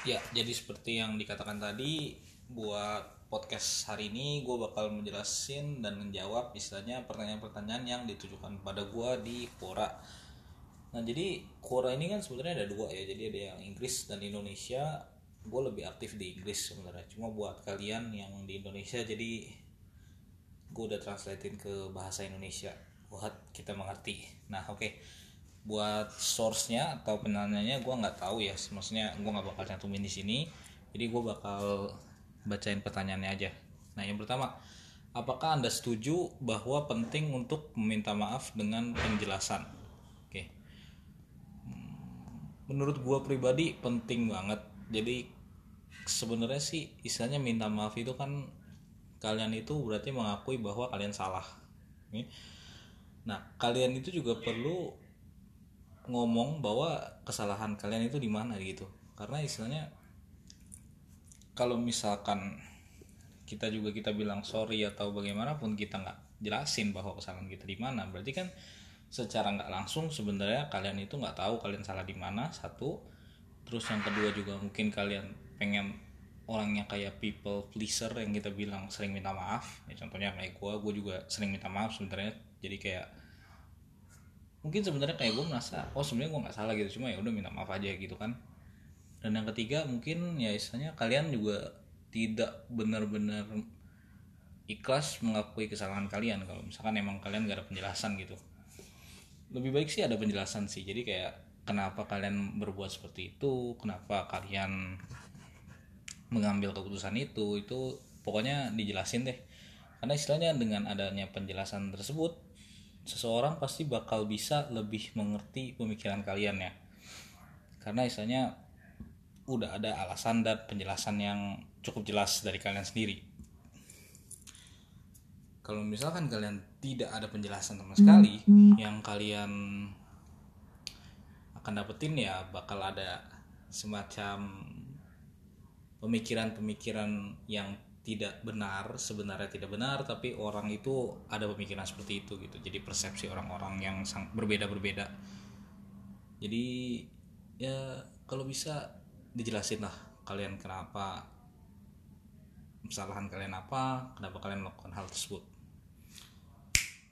Ya, jadi seperti yang dikatakan tadi, buat podcast hari ini gue bakal menjelasin dan menjawab istilahnya pertanyaan-pertanyaan yang ditujukan pada gue di Quora. Nah, jadi Quora ini kan sebenarnya ada dua ya, jadi ada yang Inggris dan Indonesia. Gue lebih aktif di Inggris sebenarnya. Cuma buat kalian yang di Indonesia, jadi gue udah translatein ke bahasa Indonesia buat kita mengerti. Nah, oke buat source-nya atau penanyanya gue nggak tahu ya. Maksudnya gue nggak bakal cantumin di sini. Jadi gue bakal bacain pertanyaannya aja. Nah yang pertama apakah anda setuju bahwa penting untuk meminta maaf dengan penjelasan? Oke. Menurut gue pribadi penting banget. Jadi sebenarnya sih istilahnya minta maaf itu kan kalian itu berarti mengakui bahwa kalian salah. Nah kalian itu juga perlu ngomong bahwa kesalahan kalian itu di mana gitu. Karena istilahnya kalau misalkan kita juga kita bilang sorry atau bagaimanapun kita nggak jelasin bahwa kesalahan kita di mana. Berarti kan secara nggak langsung sebenarnya kalian itu nggak tahu kalian salah di mana satu. Terus yang kedua juga mungkin kalian pengen orangnya kayak people pleaser yang kita bilang sering minta maaf. Ya contohnya kayak gue gue juga sering minta maaf sebenarnya. Jadi kayak mungkin sebenarnya kayak gue merasa oh sebenarnya gue nggak salah gitu cuma ya udah minta maaf aja gitu kan. Dan yang ketiga mungkin ya istilahnya kalian juga tidak benar-benar ikhlas mengakui kesalahan kalian kalau misalkan emang kalian gak ada penjelasan gitu. Lebih baik sih ada penjelasan sih jadi kayak kenapa kalian berbuat seperti itu kenapa kalian mengambil keputusan itu itu pokoknya dijelasin deh. Karena istilahnya dengan adanya penjelasan tersebut seseorang pasti bakal bisa lebih mengerti pemikiran kalian ya. Karena istilahnya udah ada alasan dan penjelasan yang cukup jelas dari kalian sendiri. Kalau misalkan kalian tidak ada penjelasan sama sekali yang kalian akan dapetin ya bakal ada semacam pemikiran-pemikiran yang tidak benar sebenarnya tidak benar tapi orang itu ada pemikiran seperti itu gitu. Jadi persepsi orang-orang yang berbeda-berbeda. Jadi ya kalau bisa dijelasin lah kalian kenapa kesalahan kalian apa kenapa kalian melakukan hal tersebut.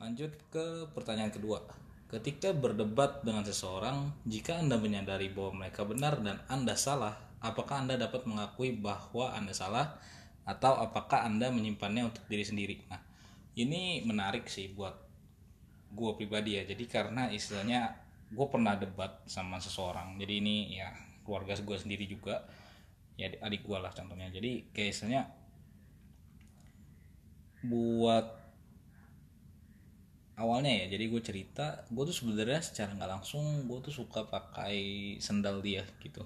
Lanjut ke pertanyaan kedua. Ketika berdebat dengan seseorang jika anda menyadari bahwa mereka benar dan anda salah apakah anda dapat mengakui bahwa anda salah atau apakah anda menyimpannya untuk diri sendiri? Nah ini menarik sih buat gue pribadi ya. Jadi karena istilahnya gue pernah debat sama seseorang. Jadi ini ya keluarga gue sendiri juga. Ya adik gue lah contohnya. Jadi kayak istilahnya buat awalnya ya jadi gue cerita gue tuh sebenarnya secara nggak langsung gue tuh suka pakai sendal dia gitu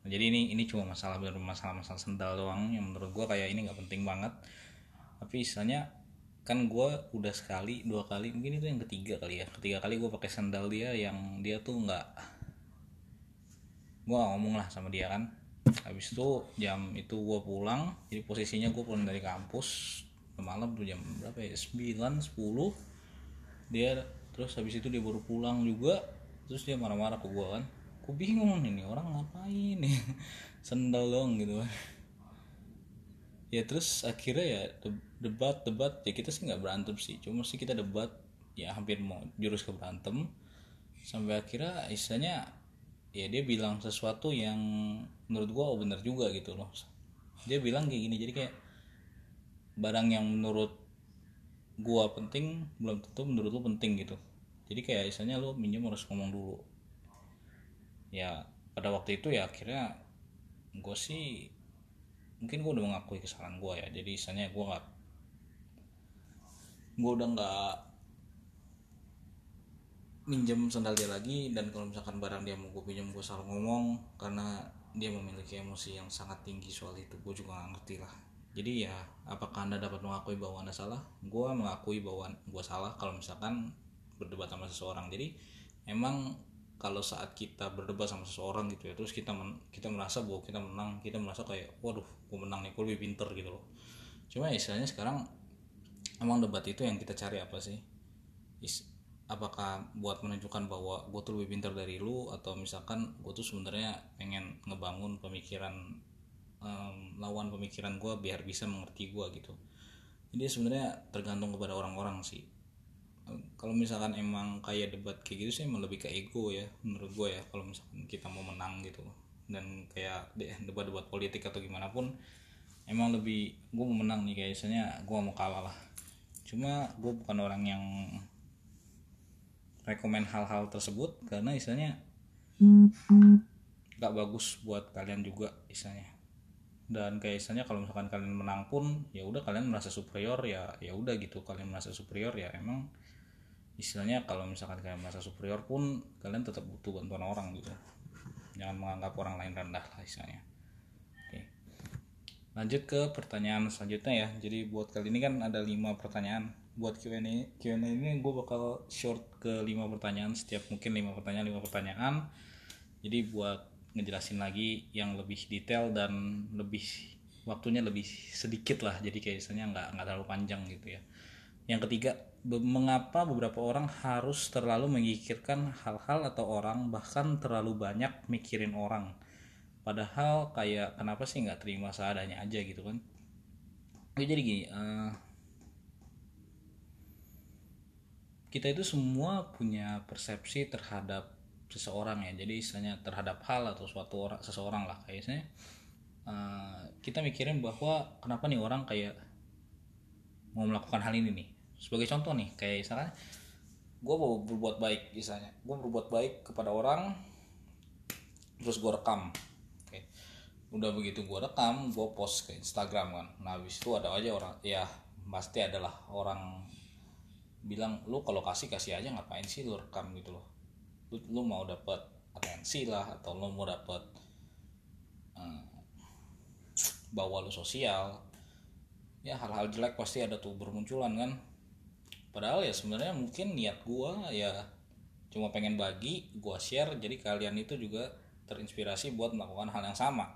Jadi ini ini cuma masalah baru masalah masalah sendal doang yang menurut gue kayak ini nggak penting banget. Tapi istilahnya kan gue udah sekali dua kali mungkin itu yang ketiga kali ya. Ketiga kali gue pakai sandal dia yang dia tuh nggak gue ngomong lah sama dia kan. Habis itu jam itu gue pulang jadi posisinya gue pulang dari kampus malam tuh jam berapa ya? 9 10 dia terus habis itu dia baru pulang juga terus dia marah-marah ke gue kan aku bingung ini orang ngapain nih? Sendal dong gitu. Ya terus akhirnya ya debat debat. Ya kita sih nggak berantem sih. Cuma sih kita debat ya hampir mau jurus ke berantem. Sampai akhirnya istilahnya ya dia bilang sesuatu yang menurut gua oh bener juga gitu loh. Dia bilang kayak gini jadi kayak barang yang menurut gua penting belum tentu menurut lu penting gitu. Jadi kayak istilahnya lu minjem harus ngomong dulu ya pada waktu itu ya akhirnya gue sih mungkin gue udah mengakui kesalahan gue ya. Jadi misalnya gue nggak gue udah nggak minjem sandal dia lagi dan kalau misalkan barang dia mau gue pinjam gue selalu ngomong karena dia memiliki emosi yang sangat tinggi soal itu gue juga gak ngerti lah. Jadi ya apakah anda dapat mengakui bahwa anda salah? Gue mengakui bahwa gue salah kalau misalkan berdebat sama seseorang. Jadi emang kalau saat kita berdebat sama seseorang gitu ya terus kita men, kita merasa bahwa kita menang kita merasa kayak waduh gue menang nih gue lebih pinter gitu loh. Cuma istilahnya sekarang emang debat itu yang kita cari apa sih? Is, apakah buat menunjukkan bahwa gue tuh lebih pintar dari lu atau misalkan gue tuh sebenarnya pengen ngebangun pemikiran um, lawan pemikiran gue biar bisa mengerti gue gitu. Jadi sebenarnya tergantung kepada orang-orang sih kalau misalkan emang kayak debat kayak gitu sih emang lebih ke ego ya menurut gue ya kalau misalkan kita mau menang gitu. Dan kayak debat-debat politik atau gimana pun emang lebih gue mau menang nih kayaknya gue mau kalah lah. Cuma gue bukan orang yang rekomend hal-hal tersebut karena istilahnya gak bagus buat kalian juga istilahnya dan kayak istilahnya kalau misalkan kalian menang pun ya udah kalian merasa superior ya ya udah gitu. Kalian merasa superior ya emang istilahnya kalau misalkan kalian merasa superior pun kalian tetap butuh bantuan orang gitu. Jangan menganggap orang lain rendah lah istilahnya. Oke. Lanjut ke pertanyaan selanjutnya ya. Jadi buat kali ini kan ada lima pertanyaan. Buat Q&A Q&A ini gue bakal short ke lima pertanyaan. Setiap mungkin lima pertanyaan lima pertanyaan. Jadi buat ngejelasin lagi yang lebih detail dan lebih waktunya lebih sedikit lah. Jadi kayak misalnya nggak nggak terlalu panjang gitu ya yang ketiga mengapa beberapa orang harus terlalu memikirkan hal-hal atau orang bahkan terlalu banyak mikirin orang? Padahal kayak kenapa sih nggak terima seadanya aja gitu kan? Jadi gini uh, kita itu semua punya persepsi terhadap seseorang ya. Jadi istilahnya terhadap hal atau suatu orang seseorang lah. Kayaknya uh, kita mikirin bahwa kenapa nih orang kayak mau melakukan hal ini nih sebagai contoh nih kayak misalkan gue mau berbuat baik misalnya. Gue berbuat baik kepada orang terus gue rekam oke. Udah begitu gue rekam gue post ke Instagram kan. Nah habis itu ada aja orang ya pasti adalah orang bilang lu kalau kasih kasih aja ngapain sih lu rekam gitu loh? Lu, lu mau dapat atensi lah atau lu mau dapat uh, bawa lu sosial. Ya hal-hal jelek pasti ada tuh bermunculan kan padahal ya sebenarnya mungkin niat gua ya cuma pengen bagi gua share. Jadi kalian itu juga terinspirasi buat melakukan hal yang sama.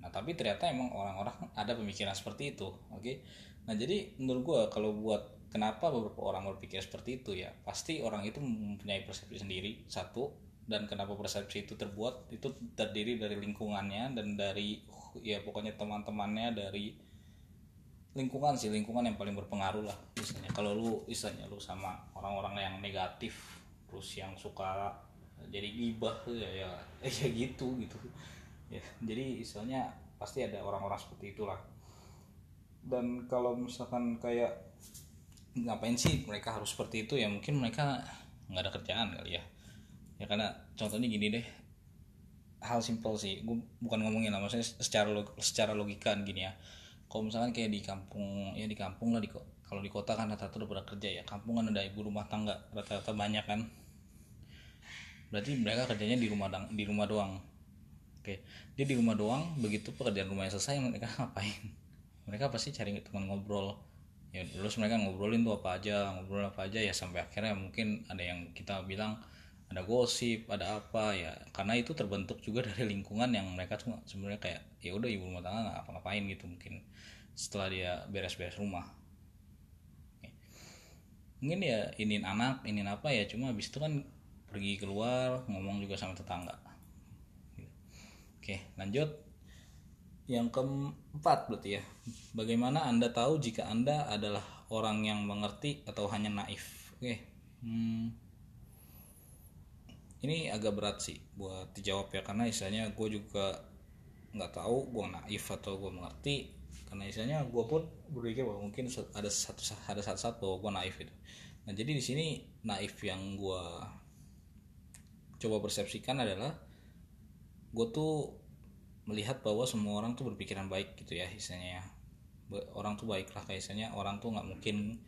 Nah tapi ternyata emang orang-orang ada pemikiran seperti itu oke? Okay? nah jadi menurut gua kalau buat kenapa beberapa orang berpikir seperti itu ya pasti orang itu mempunyai persepsi sendiri satu. Dan kenapa persepsi itu terbuat itu terdiri dari lingkungannya dan dari ya pokoknya teman-temannya dari lingkungan sih lingkungan yang paling berpengaruh lah misalnya. Kalau lu misalnya lu sama orang-orang yang negatif terus yang suka jadi gibah ya ya, ya gitu gitu. Ya jadi misalnya pasti ada orang-orang seperti itulah. Dan kalau misalkan kayak ngapain sih mereka harus seperti itu? Ya mungkin mereka nggak ada kerjaan kali ya. Ya karena contohnya gini deh hal simpel sih. Gue bukan ngomongin lah maksudnya secara log, secara logika gini ya kalau misalkan kayak di kampung ya di kampung lah di kalau di kota kan rata-rata udah pada kerja ya. Kampung kan ada ibu rumah tangga rata-rata banyak kan. Berarti mereka kerjanya di rumah di rumah doang. Oke dia di rumah doang begitu pekerjaan rumahnya selesai mereka ngapain? Mereka pasti cari teman ngobrol. Ya terus mereka ngobrolin tuh apa aja ngobrol apa aja ya sampai akhirnya mungkin ada yang kita bilang ada gosip ada apa ya. Karena itu terbentuk juga dari lingkungan yang mereka tuh sebenarnya kayak ya udah ibu rumah tangga nggak apa-ngapain gitu mungkin setelah dia beres-beres rumah. Mungkin ya inin anak inin apa ya cuma habis itu kan pergi keluar ngomong juga sama tetangga. Oke lanjut. Yang keempat berarti ya bagaimana anda tahu jika anda adalah orang yang mengerti atau hanya naif? Oke hmm, ini agak berat sih buat dijawab ya karena istilahnya gue juga nggak tahu gue naif atau gue mengerti. Karena istilahnya gue pun berpikir bahwa mungkin ada satu ada satu saat bahwa gue naif itu nah jadi di sini naif yang gue coba persepsikan adalah gue tuh melihat bahwa semua orang tuh berpikiran baik gitu ya istilahnya ya. Orang tuh baik lah kayak istilahnya orang tuh nggak mungkin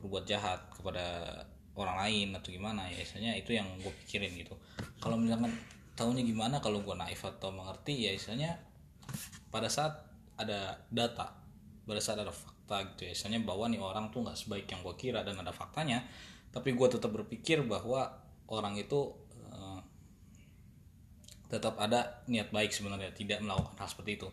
berbuat jahat kepada orang lain atau gimana ya istilahnya itu yang gue pikirin gitu. Kalau misalkan tahunya gimana kalau gue naif atau mengerti ya istilahnya pada saat ada data pada saat ada fakta gitu ya istilahnya bahwa nih orang tuh nggak sebaik yang gue kira dan ada faktanya tapi gue tetap berpikir bahwa orang itu tetap ada niat baik sebenarnya tidak melakukan hal seperti itu.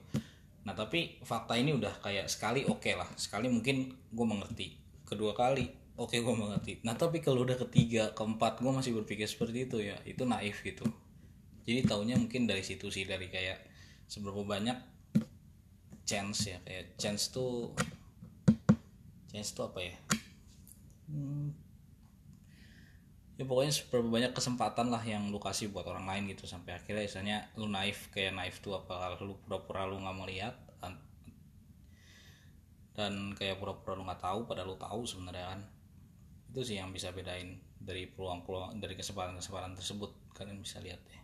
Nah tapi fakta ini udah kayak sekali oke okay lah sekali mungkin gue mengerti. Kedua kali oke gue mengerti nah tapi kalau udah ketiga keempat gue masih berpikir seperti itu ya. Itu naif gitu. Jadi taunya mungkin dari situ sih dari kayak seberapa banyak chance ya. Kayak chance tuh chance tuh apa ya? Hmm, ya pokoknya seberapa banyak kesempatan lah yang lu kasih buat orang lain gitu. Sampai akhirnya misalnya lu naif kayak naif tuh apa lu pura-pura lu nggak melihat dan kayak pura-pura lu nggak tahu padahal lu tahu sebenarnya kan itu sih yang bisa bedain dari peluang-peluang dari kesempatan-kesempatan tersebut. Kalian bisa lihat ya.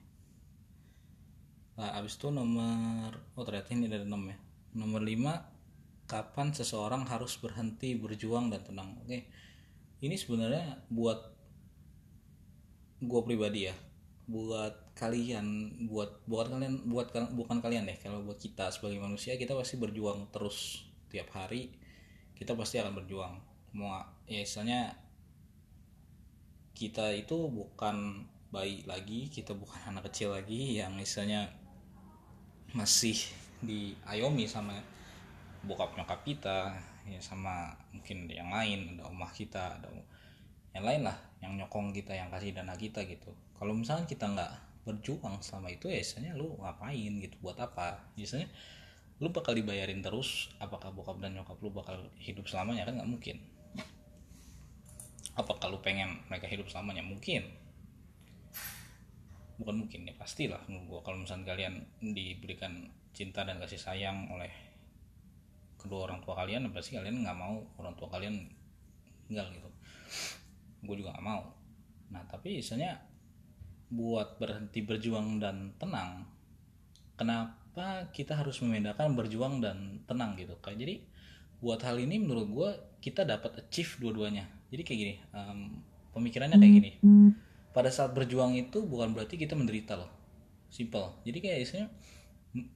Nah abis itu nomor oh ternyata ini ada enam ya. Nomor lima kapan seseorang harus berhenti berjuang dan tenang? Oke. Ini sebenarnya buat gue pribadi ya. Buat kalian buat buat kalian buat bukan kalian deh. Kalau buat kita sebagai manusia kita pasti berjuang terus tiap hari. Kita pasti akan berjuang. Mau ya misalnya kita itu bukan bayi lagi kita bukan anak kecil lagi yang misalnya masih diayomi sama bokap nyokap kita ya sama mungkin yang lain ada omah kita ada yang lain lah yang nyokong kita yang kasih dana kita gitu. Kalau misalnya kita nggak berjuang selama itu ya misalnya lu ngapain gitu buat apa? Biasanya lu bakal dibayarin terus apakah bokap dan nyokap lu bakal hidup selamanya? Kan nggak mungkin apa kalau pengen mereka hidup selamanya? Mungkin. Bukan mungkin ya pastilah menurut gua. Kalau misalnya kalian diberikan cinta dan kasih sayang oleh kedua orang tua kalian pasti kalian nggak mau orang tua kalian tinggal gitu. Gue juga nggak mau. Nah tapi misalnya buat berhenti berjuang dan tenang kenapa kita harus membedakan berjuang dan tenang gitu? Kayak jadi buat hal ini menurut gue kita dapat achieve dua-duanya. Jadi kayak gini um, pemikirannya kayak gini. Pada saat berjuang itu bukan berarti kita menderita loh. Simple. Jadi kayak isinya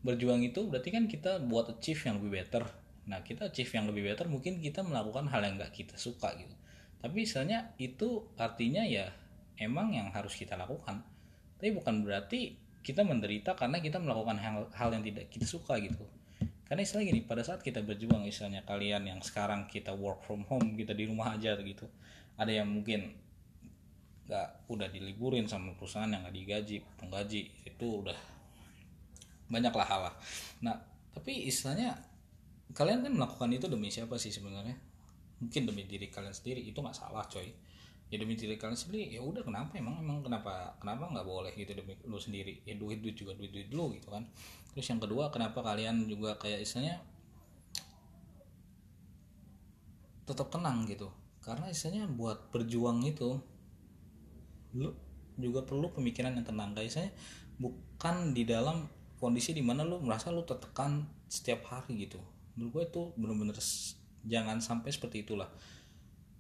berjuang itu berarti kan kita buat achieve yang lebih better. Nah kita achieve yang lebih better mungkin kita melakukan hal yang nggak kita suka gitu. Tapi misalnya itu artinya ya emang yang harus kita lakukan. Tapi bukan berarti kita menderita karena kita melakukan hal, hal yang tidak kita suka gitu karena istilah gini pada saat kita berjuang misalnya kalian yang sekarang kita work from home kita di rumah aja gitu ada yang mungkin nggak udah diliburin sama perusahaan yang nggak digaji penggaji itu udah banyak lah hal lah. Nah tapi istilahnya kalian kan melakukan itu demi siapa sih sebenarnya? Mungkin demi diri kalian sendiri itu nggak salah coy ya demi diri kalian sendiri ya udah kenapa emang emang kenapa kenapa nggak boleh gitu demi lu sendiri? Ya duit duit juga duit duit lu gitu kan. Terus yang kedua kenapa kalian juga kayak istilahnya tetap tenang gitu? Karena istilahnya buat berjuang itu lu juga perlu pemikiran yang tenang. Kayak istilahnya bukan di dalam kondisi di mana lu merasa lu tertekan setiap hari gitu. Menurut gue itu bener-bener jangan sampai seperti itulah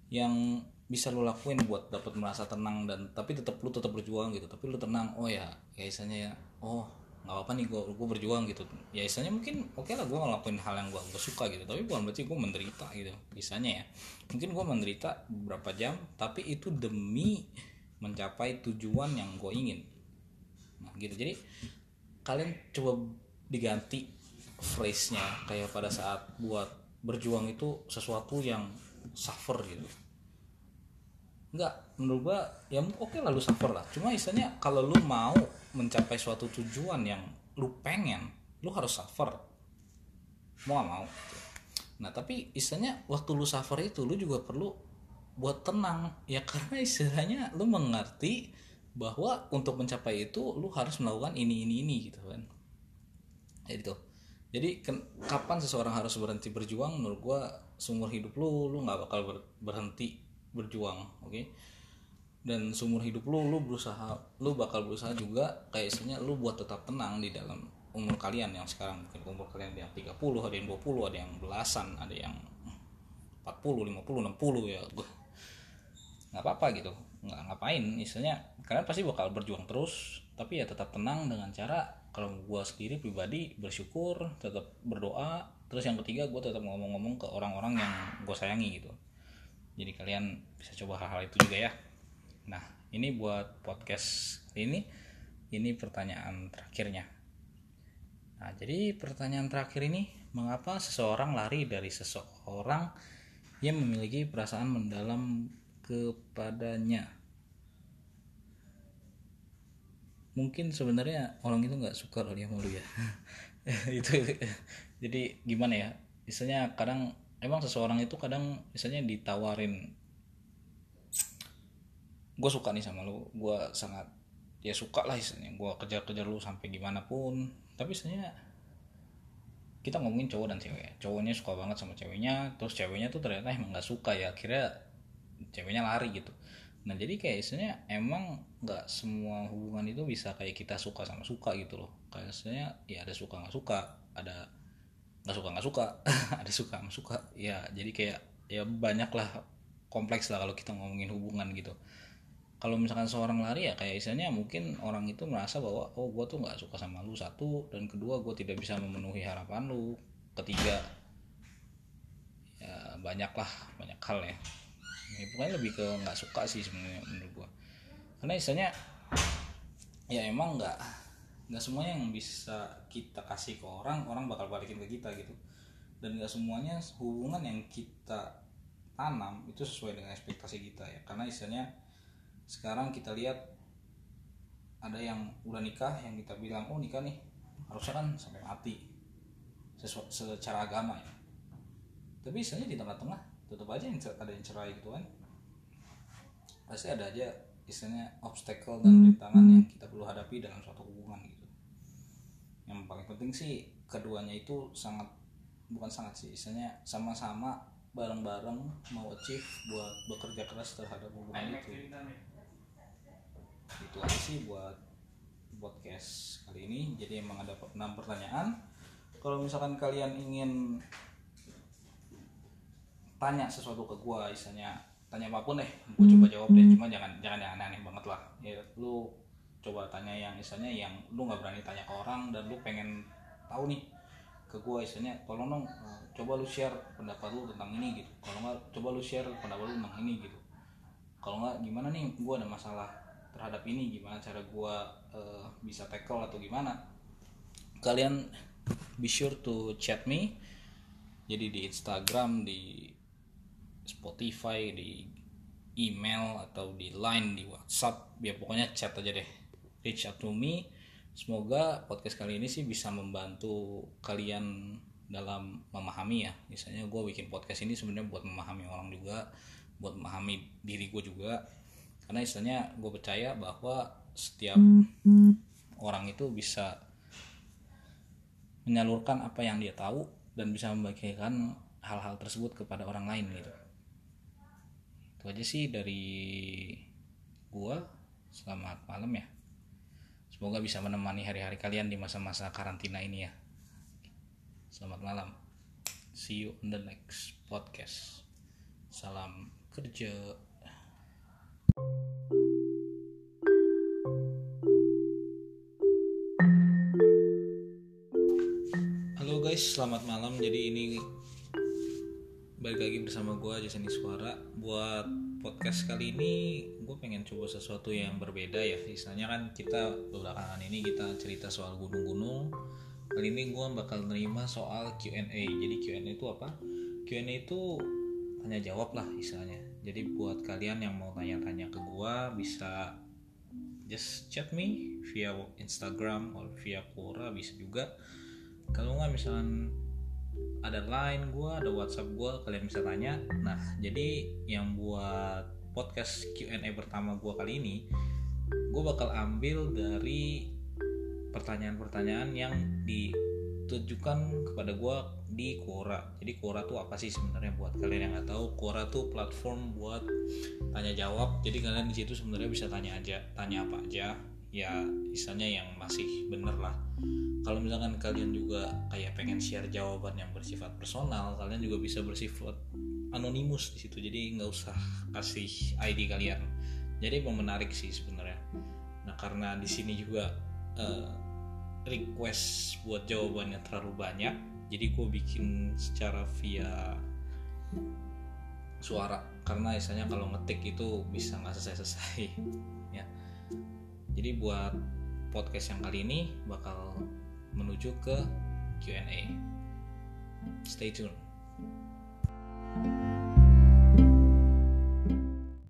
yang bisa lu lakuin buat dapat merasa tenang dan tapi tetap lu tetap berjuang gitu. Tapi lu tenang oh ya kayak istilahnya ya oh nggak apa nih gue gue berjuang gitu. Ya istilahnya mungkin oke okay lah gue ngelakuin hal yang gue gue suka gitu. Tapi bukan berarti gue menderita gitu. Misalnya ya mungkin gue menderita beberapa jam tapi itu demi mencapai tujuan yang gue ingin. Nah gitu. Jadi kalian coba diganti phrase nya kayak pada saat buat berjuang itu sesuatu yang suffer gitu. Enggak menurut gua ya oke okay lah lu suffer lah. Cuma istilahnya kalau lu mau mencapai suatu tujuan yang lu pengen lu harus suffer. Mau gak mau. Nah tapi istilahnya waktu lu suffer itu lu juga perlu buat tenang. Ya karena istilahnya lu mengerti bahwa untuk mencapai itu lu harus melakukan ini ini ini gitu kan. Jadi tuh. Jadi kapan seseorang harus berhenti berjuang? Menurut gua seumur hidup lu lu nggak bakal ber, berhenti berjuang oke okay? dan seumur hidup lu lu berusaha lu bakal berusaha juga kayak istilahnya lu buat tetap tenang di dalam umur kalian yang sekarang mungkin umur kalian yang 30 ada yang 20 ada yang belasan ada yang 40 50 60 ya gue nggak apa-apa gitu nggak ngapain istilahnya kalian pasti bakal berjuang terus tapi ya tetap tenang dengan cara kalau gue sendiri pribadi bersyukur tetap berdoa terus yang ketiga gue tetap ngomong-ngomong ke orang-orang yang gue sayangi gitu. Jadi kalian bisa coba hal-hal itu juga ya. Nah ini buat podcast ini ini pertanyaan terakhirnya. Nah jadi pertanyaan terakhir ini mengapa seseorang lari dari seseorang dia memiliki perasaan mendalam kepadanya? Mungkin sebenarnya orang itu nggak suka kali ya malu ya. Itu jadi gimana ya misalnya kadang emang seseorang itu kadang misalnya ditawarin gue suka nih sama lu gue sangat ya suka lah misalnya gue kejar-kejar lu sampai gimana pun. Tapi misalnya kita ngomongin cowok dan cewek cowoknya suka banget sama ceweknya terus ceweknya tuh ternyata emang nggak suka ya akhirnya ceweknya lari gitu. Nah jadi kayak istilahnya emang nggak semua hubungan itu bisa kayak kita suka sama suka gitu loh. Kayak istilahnya ya ada suka nggak suka ada nggak suka nggak suka. Ada suka nggak suka. Ya jadi kayak ya banyak lah kompleks lah kalau kita ngomongin hubungan gitu. Kalau misalkan seorang lari ya kayak istilahnya mungkin orang itu merasa bahwa oh gue tuh nggak suka sama lu satu. Dan kedua gue tidak bisa memenuhi harapan lu. Ketiga ya banyak lah banyak hal ya. Ya pokoknya lebih ke nggak suka sih sebenarnya menurut gua. Karena istilahnya ya emang nggak nggak semuanya yang bisa kita kasih ke orang orang bakal balikin ke kita gitu. Dan nggak semuanya hubungan yang kita tanam itu sesuai dengan ekspektasi kita ya. Karena istilahnya sekarang kita lihat ada yang udah nikah yang kita bilang oh nikah nih. Harusnya kan sampai mati. Sesuai secara agama ya. Tapi istilahnya di tengah-tengah tetap aja yang ada yang cerai gitu kan. Pasti ada aja istilahnya obstacle dan rintangan yang kita perlu hadapi dalam suatu hubungan gitu yang paling penting sih keduanya itu sangat bukan sangat sih istilahnya sama-sama bareng-bareng mau achieve buat bekerja keras terhadap hubungan itu. itu aja sih buat podcast kali ini. Jadi emang ada enam pertanyaan. Kalau misalkan kalian ingin tanya sesuatu ke gua misalnya tanya apa pun deh gua coba jawab deh. Cuma jangan jangan yang aneh-aneh banget lah. Ya lu coba tanya yang misalnya yang lu nggak berani tanya ke orang dan lu pengen tahu nih ke gua misalnya tolong dong eh, coba lu share pendapat lu tentang ini gitu. Kalau nggak coba lu share pendapat lu tentang ini gitu. Kalau nggak gimana nih? Gua ada masalah terhadap ini gimana cara gua uh, bisa tackle atau gimana? Kalian be sure to chat me jadi di Instagram di Spotify di email atau di line di WhatsApp ya pokoknya chat aja deh to me. Semoga podcast kali ini sih bisa membantu kalian dalam memahami ya. Misalnya gue bikin podcast ini sebenarnya buat memahami orang juga buat memahami diri gue juga. Karena istilahnya gue percaya bahwa setiap orang itu bisa menyalurkan apa yang dia tahu dan bisa membagikan hal-hal tersebut kepada orang lain gitu. Itu aja sih dari gua. Selamat malam ya semoga bisa menemani hari-hari kalian di masa-masa karantina ini ya selamat malam see you on the next podcast salam kerja Halo guys, selamat malam. Jadi ini balik lagi bersama gue Jason Suara. Buat podcast kali ini, gue pengen coba sesuatu yang berbeda ya. Misalnya kan kita belakangan ini kita cerita soal gunung-gunung. Kali ini gue bakal nerima soal Q&A. Jadi Q&A itu apa? Q&A itu tanya jawab lah misalnya. Jadi buat kalian yang mau tanya-tanya ke gue bisa just chat me via Instagram atau via Quora bisa juga kalau nggak misalkan ada line gue ada WhatsApp gue kalian bisa tanya. Nah jadi yang buat podcast Q&A pertama gue kali ini gue bakal ambil dari pertanyaan-pertanyaan yang ditujukan kepada gue di Quora. Jadi Quora tuh apa sih sebenarnya? Buat kalian yang nggak tahu Quora tuh platform buat tanya jawab. Jadi kalian di situ sebenarnya bisa tanya aja tanya apa aja ya misalnya yang masih bener lah. Kalau misalkan kalian juga kayak pengen share jawaban yang bersifat personal kalian juga bisa bersifat anonimus di situ. Jadi nggak usah kasih ID kalian. Jadi emang menarik sih sebenarnya. Nah karena di sini juga uh, request buat jawabannya terlalu banyak jadi gue bikin secara via suara. Karena misalnya kalau ngetik itu bisa nggak selesai-selesai jadi buat podcast yang kali ini bakal menuju ke Q&A. Stay tune.